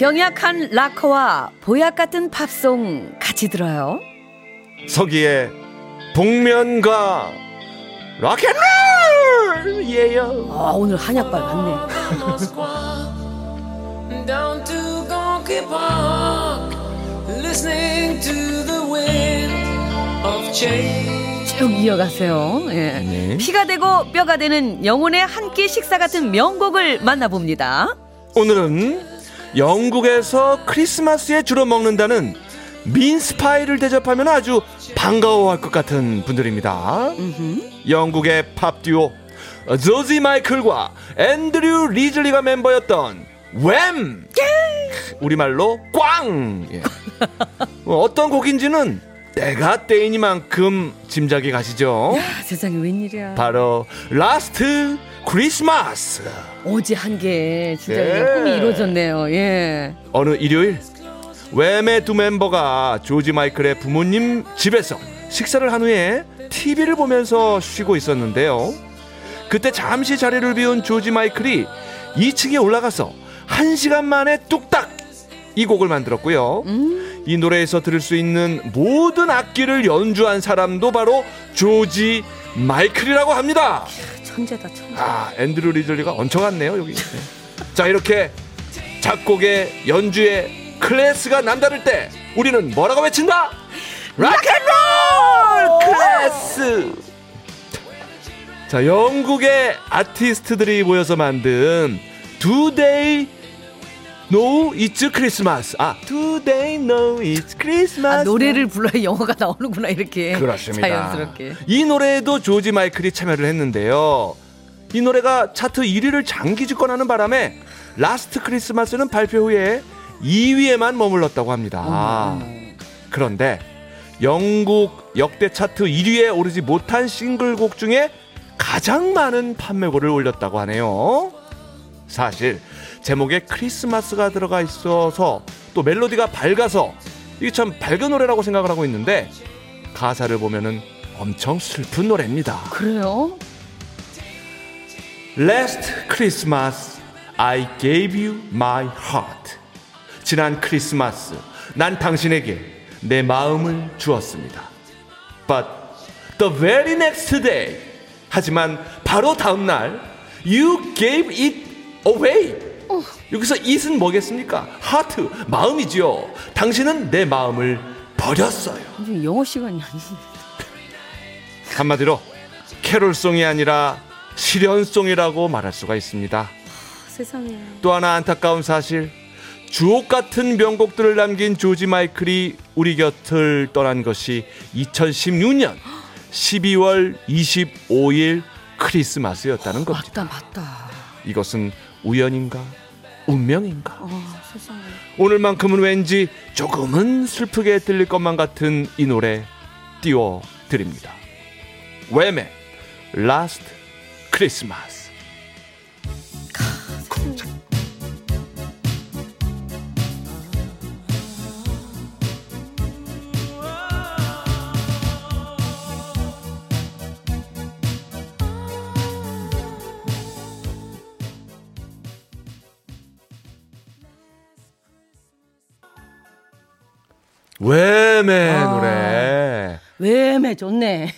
병약한 락커와 보약 같은 팝송 같이 들어요. 서기의 복면가 락앤롤 예요. 아, 오늘 한약발 맞네. 쭉 이어가세요. 예. 네. 피가 되고 뼈가 되는 영혼의 한 끼 식사 같은 명곡을 만나봅니다. 오늘은 영국에서 크리스마스에 주로 먹는다는 mince pie를 대접하면 아주 반가워할 것 같은 분들입니다. 영국의 팝 듀오 조지 마이클과 앤드류 리즐리가 멤버였던 Wham 우리말로 꽝 예. 어, 어떤 곡인지는 때가 때이니만큼 짐작이 가시죠 아, 세상에 웬일이야. 바로 Last 크리스마스 어제 한 게 진짜 네. 꿈이 이루어졌네요. 예. 어느 일요일 웸의 두 멤버가 조지 마이클의 부모님 집에서 식사를 한 후에 TV를 보면서 쉬고 있었는데요. 그때 잠시 자리를 비운 조지 마이클이 2층에 올라가서 1시간 만에 뚝딱 이 곡을 만들었고요. 이 노래에서 들을 수 있는 모든 악기를 연주한 사람도 바로 조지 마이클이라고 합니다. 천재다 천재. 아 앤드류 리즐리가 얹혀갔네요 여기. 네. 자 이렇게 작곡의 연주의 클래스가 남다를 때 우리는 뭐라고 외친다? rock and roll 클래스. 자 영국의 아티스트들이 모여서 만든 Do They Know It's Christmas. 아 Do They Know It's Christmas. 아, 노래를 불러야 영어가 나오는구나 이렇게. 그렇습니다. 자연스럽게. 이 노래에도 조지 마이클이 참여를 했는데요. 이 노래가 차트 1위를 장기 집권하는 바람에 Last Christmas는 발표 후에 2위에만 머물렀다고 합니다. 그런데 영국 역대 차트 1위에 오르지 못한 싱글곡 중에 가장 많은 판매고를 올렸다고 하네요. 사실 제목에 크리스마스가 들어가 있어서 또 멜로디가 밝아서 이게 참 밝은 노래라고 생각을 하고 있는데 가사를 보면은 엄청 슬픈 노래입니다. 그래요? Last Christmas I gave you my heart. 지난 크리스마스 난 당신에게 내 마음을 주었습니다. But the very next day 하지만 바로 다음 날 you gave it away. 여기서 it은 뭐겠습니까? 하트 마음이지요. 당신은 내 마음을 버렸어요. 영어 시간이 아니지. 한마디로 캐롤송이 아니라 실연송이라고 말할 수가 있습니다. 세상에. 또 하나 안타까운 사실 주옥 같은 명곡들을 남긴 조지 마이클이 우리 곁을 떠난 것이 2016년 12월 25일 크리스마스였다는 겁니다. 맞다 맞다. 이것은 우연인가 운명인가 어. 오늘만큼은 왠지 조금은 슬프게 들릴 것만 같은 이 노래 띄워드립니다. 웸의 Last Christmas Wham의 아. 노래 왜매 좋네.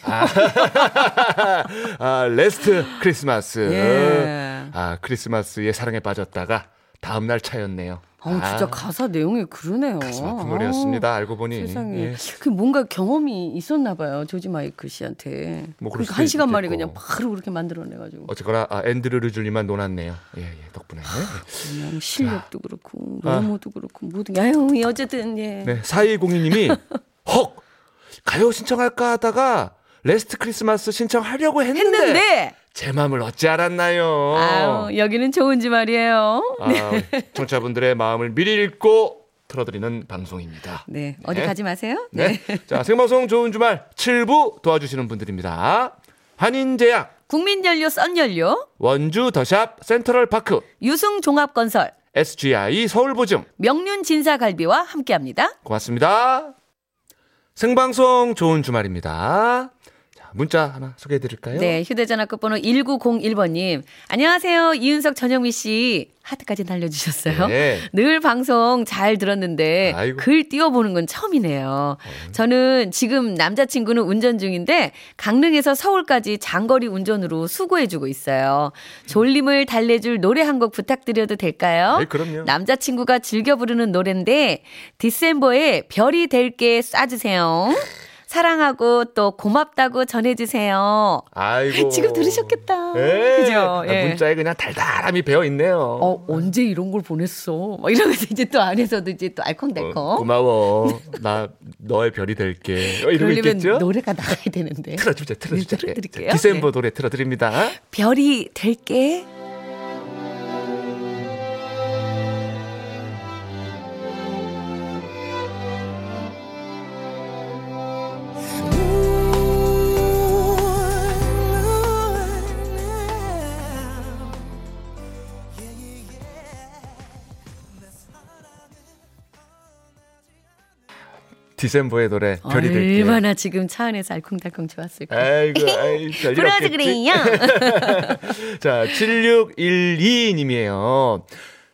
아, Last Christmas. 예. 아, 크리스마스에 사랑에 빠졌다가 다음 날 차였네요. 어, 진짜 가사 내용이 그러네요. 가슴 아픈 노래였습니다. 알고 보니. 어, 세상에. 예. 그 뭔가 경험이 있었나 봐요. 조지 마이클 씨한테. 뭐 그러니까 한 시간 만에 썼겠고. 그냥 바로 그렇게 만들어내 가지고. 어쨌거나 아, 앤드류 리즐리만 노났네요. 예, 예, 덕분에. 그냥 실력도 그렇고 아. 외모도 그렇고 모든 게 아유, 어쨌든 예. 네, 4202님이 헉 가요 신청할까 하다가 Last Christmas 신청하려고 했는데, 했는데 제 마음을 어찌 알았나요? 아유, 여기는 좋은 주말이에요. 아, 청취자분들의 마음을 미리 읽고 틀어드리는 방송입니다. 네, 어디 네. 가지 마세요. 네. 자, 생방송 좋은 주말 7부 도와주시는 분들입니다. 한인제약, 국민연료 썬연료, 원주 더샵 센트럴파크, 유승종합건설, SGI 서울보증. 명륜진사갈비와 함께합니다. 고맙습니다. 생방송 좋은 주말입니다. 자, 문자 하나 소개해 드릴까요? 네, 휴대전화 끝번호 1901번님. 안녕하세요. 이윤석 전영미 씨. 하트까지 날려주셨어요. 네. 늘 방송 잘 들었는데 아이고. 글 띄워보는 건 처음이네요. 저는 지금 남자친구는 운전 중인데 강릉에서 서울까지 장거리 운전으로 수고해주고 있어요. 졸림을 달래줄 노래 한 곡 부탁드려도 될까요? 네, 그럼요. 남자친구가 즐겨 부르는 노래인데 디셈버에 별이 될 게 쏴주세요. 사랑하고 또 고맙다고 전해주세요. 아이고. 지금 들으셨겠다. 네. 그죠? 아, 예. 문자에 그냥 달달함이 배어 있네요. 어, 언제 이런 걸 보냈어? 막 이러면서 이제 또 안에서도 이제 또 알콩달콩. 어, 고마워. 나 너의 별이 될게. 어, 있겠죠? 노래가 나가야 되는데. 틀어주자, 틀어주자. 네, 틀어드릴게요. 자, 디셈버 네. 노래 틀어드립니다. 별이 될게. 디셈버의 노래 별이 될게. 얼마나 지금 차 안에서 알콩달콩 좋았을까. 아이고, 아이, 별일 불어하지 없겠지? 그래요. 자, 7612님이에요.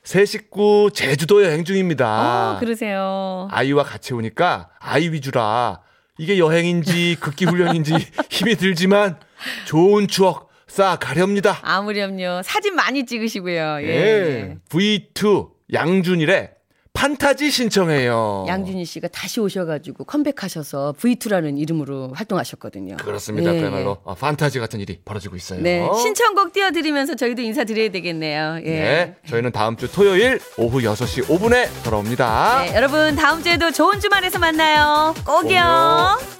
새 식구 제주도 여행 중입니다. 어, 그러세요. 아이와 같이 오니까 아이 위주라 이게 여행인지 극기 훈련인지 힘이 들지만 좋은 추억 쌓아 가렵니다. 아무렴요. 사진 많이 찍으시고요. 예. 예. V2 양준일의 판타지 신청해요. 양준희 씨가 다시 오셔가지고 컴백하셔서 V2라는 이름으로 활동하셨거든요. 그렇습니다. 예, 그야말로 어, 판타지 같은 일이 벌어지고 있어요. 네. 신청곡 띄워드리면서 저희도 인사드려야 되겠네요. 예. 네, 저희는 다음 주 토요일 오후 6시 5분에 돌아옵니다. 네, 여러분 다음 주에도 좋은 주말에서 만나요. 꼭이요. 꼭이요.